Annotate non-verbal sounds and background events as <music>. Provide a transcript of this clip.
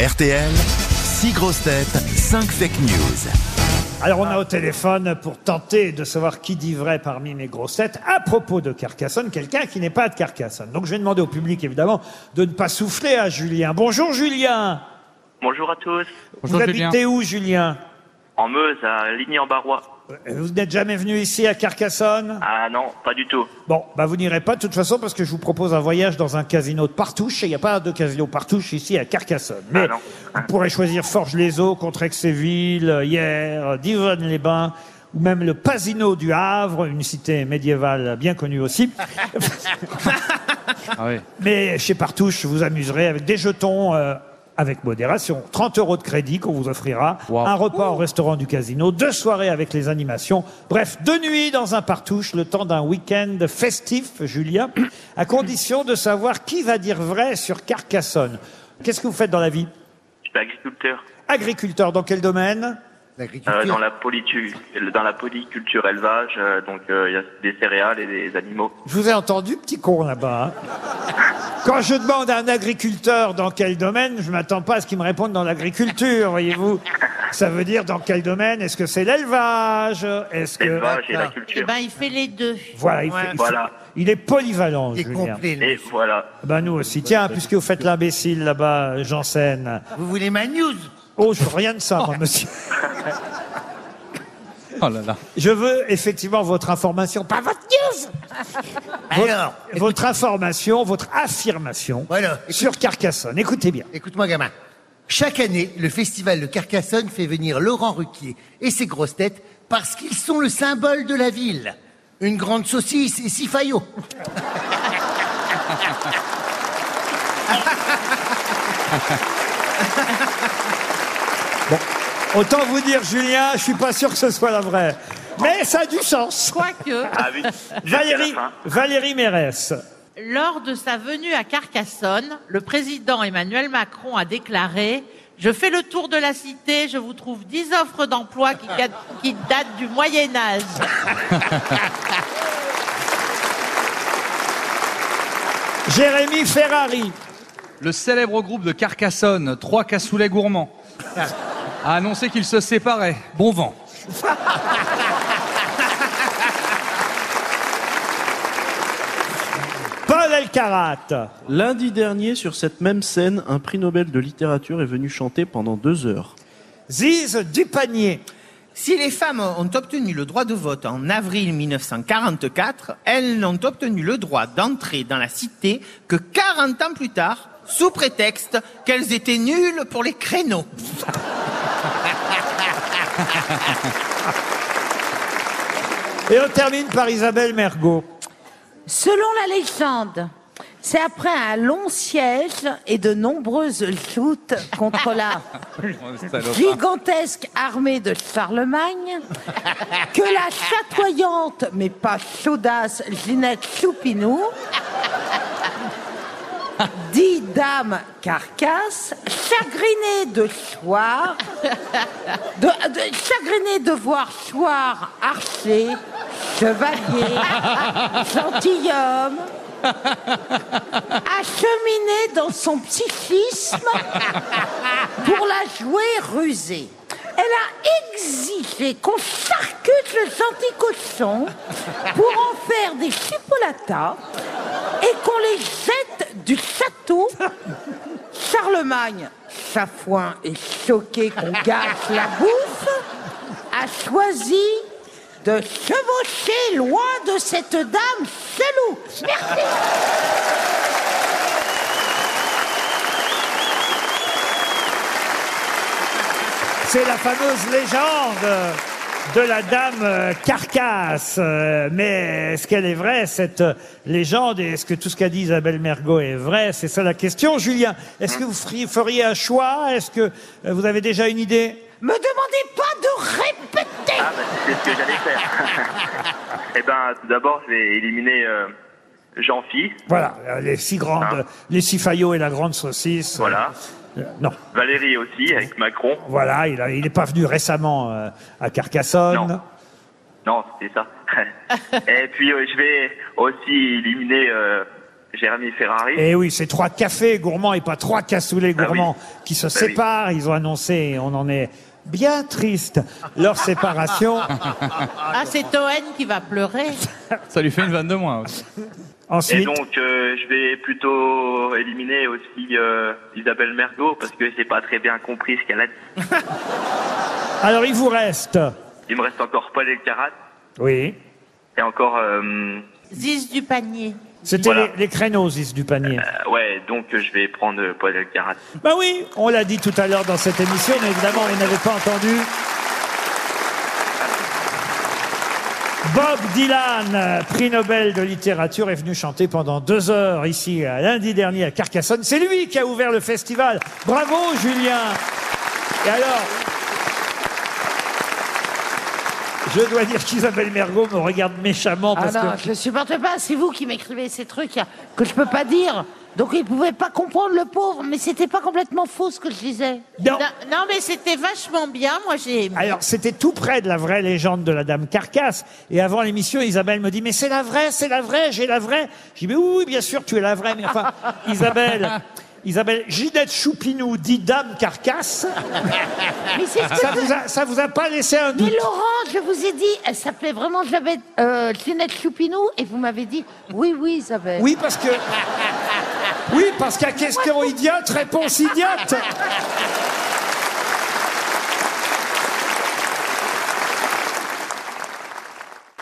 RTL, 6 grosses têtes, 5 fake news. Alors on a au téléphone pour tenter de savoir qui dit vrai parmi mes grosses têtes à propos de Carcassonne, quelqu'un qui n'est pas de Carcassonne. Donc je vais demander au public évidemment de ne pas souffler à Julien. Bonjour Julien Bonjour à tous. Vous habitez où Julien? En Meuse, à Ligny-en-Barrois. Vous n'êtes jamais venu ici à Carcassonne? Ah non, pas du tout. Bon, bah vous n'irez pas de toute façon parce que je vous propose un voyage dans un casino de Partouche et il n'y a pas de casino Partouche ici à Carcassonne. Mais Ah non. vous pourrez choisir Forges-les-Eaux, Contrexéville, Hier, Divonne-les-Bains ou même le Pasino du Havre, une cité médiévale bien connue aussi. <laughs> Mais chez Partouche, vous amuserez avec des jetons euh, avec modération. 30 euros de crédit qu'on vous offrira, un repas au restaurant du casino, deux soirées avec les animations. Bref, deux nuits dans un Partouche, le temps d'un week-end festif, Julien, à condition de savoir qui va dire vrai sur Carcassonne. Qu'est-ce que vous faites dans la vie? Je suis agriculteur. Agriculteur, dans quel domaine? Euh, dans, la politu- dans la polyculture élevage, euh, donc euh, il y a des céréales et des animaux. Je vous ai entendu, petit con là-bas. hein. <laughs> Quand je demande à un agriculteur dans quel domaine, je m'attends pas à ce qu'il me réponde dans l'agriculture, voyez-vous. Ça veut dire dans quel domaine Est-ce que c'est l'élevage Est-ce que Élevage et la Eh culture. ben, il fait les deux. voilà, il, fait- il fait- Voilà. il est polyvalent, C'est Julien. complet. Et voilà. Ben nous aussi. Tiens, puisque vous faites l'imbécile là-bas, Janssen. Vous voulez ma news? Oh, je veux rien de ça, moi, <laughs> monsieur. Oh là là. Je veux effectivement votre information, pas votre news. <laughs> Votre, Alors, votre information, votre affirmation Voilà. sur Carcassonne. Écoutez bien. écoute-moi gamin. Chaque année, le festival de Carcassonne fait venir Laurent Ruquier et ses grosses têtes parce qu'ils sont le symbole de la ville. Une grande saucisse et six faillots. Autant vous dire, Julien, je suis pas sûr que ce soit la vraie. Mais ça a du sens. Quoique, Ah oui. Valérie. Valérie Mérès. lors de sa venue à Carcassonne, le président Emmanuel Macron a déclaré Je fais le tour de la cité, je vous trouve 10 offres d'emploi qui, ga- qui datent du Moyen-Âge. <laughs> Jérémy Ferrari. Le célèbre groupe de Carcassonne, Trois Cassoulets Gourmands, a annoncé qu'il se séparait. Bon vent. <laughs> Lundi dernier, sur cette même scène, un prix Nobel de littérature est venu chanter pendant deux heures. Ziz Dupanier. Si les femmes ont obtenu le droit de vote en avril 1944, elles n'ont obtenu le droit d'entrer dans la cité que 40 ans plus tard, sous prétexte qu'elles étaient nulles pour les créneaux. Et on termine par Isabelle Mergot. Selon la légende, c'est après un long siège et de nombreuses joutes contre la <laughs> gigantesque armée de Charlemagne que la chatoyante mais pas chaudasse Ginette Choupinou, dit dame carcasse, chagrinée de soir, de, de- chagrinée de voir soir archer, chevalier, <laughs> gentilhomme, <laughs> acheminé dans son psychisme pour la jouer rusée. Elle a exigé qu'on charcute le gentil cochon pour en faire des chipolatas et qu'on les jette du château. Charlemagne, chafouin et choqué qu'on gâche la bouffe, a choisi de chevaucher loin de cette dame chelou. Merci. C'est la fameuse légende de la dame euh, carcasse. Euh, Mais est-ce qu'elle est vraie, cette légende? Et est-ce que tout ce qu'a dit Isabelle Mergot est vrai? C'est ça la question. Julien, est-ce que vous feriez, feriez un choix? Est-ce que euh, vous avez déjà une idée? Me demandez pas de répéter. Ah bah, c'est ce que j'allais faire. <laughs> eh ben, tout d'abord, je vais éliminer euh, Jean-Phi. Voilà, euh, les six grandes, Ah. les six faillots et la grande saucisse. Voilà. Euh, non, Valérie aussi, avec Macron. voilà, il n'est pas venu récemment euh, à Carcassonne. Non. Non, c'était ça. <laughs> Et puis, euh, je vais aussi éliminer euh, Jérémy Ferrari. Et oui, c'est trois cafés gourmands et pas trois cassoulets Ah oui. gourmands qui se Bah oui. séparent. Ils ont annoncé, on en est bien triste, leur séparation. <laughs> Ah, c'est Toen qui va pleurer. Ça lui fait une vanne de moins. aussi. Et donc, euh, je vais plutôt éliminer aussi euh, Isabelle Mergot parce que j'ai pas très bien compris ce qu'elle a dit. <laughs> alors il vous reste, Il me reste encore Paul Elkarat oui, et encore... euh, Ziz du panier. C'était Voilà. les, les créneaux Ziz, du panier. euh, ouais, donc euh, je vais prendre euh, Paul Elkarat. Bah oui, on l'a dit tout à l'heure dans cette émission, mais évidemment, vous n'avez pas entendu. Bob Dylan, prix Nobel de littérature, est venu chanter pendant deux heures ici, lundi dernier à Carcassonne. C'est lui qui a ouvert le festival. Bravo, Julien. Et alors, je dois dire qu'Isabelle Mergot me regarde méchamment Ah parce non, que je ne supporte pas. C'est vous qui m'écrivez ces trucs que je peux pas dire. Donc il pouvait pas comprendre le pauvre, mais c'était pas complètement faux ce que je disais. non. Non, non, mais c'était vachement bien. Moi, j'ai aimé. Alors, c'était tout près de la vraie légende de la dame Carcasse. Et avant l'émission, Isabelle me dit, mais c'est la vraie, c'est la vraie, j'ai la vraie. Je dis, mais oui, oui, bien sûr, tu es la vraie. Mais enfin, <laughs> Isabelle, Isabelle, Ginette Choupinou dit dame Carcasse. Mais c'est ce que Ça vous a, ça vous a pas laissé un doute Mais Laurent, je vous ai dit, elle s'appelait vraiment euh, Ginette Choupinou et vous m'avez dit oui, oui, Isabelle. Oui, parce que. Oui, parce qu'à question idiote, réponse idiote. <laughs>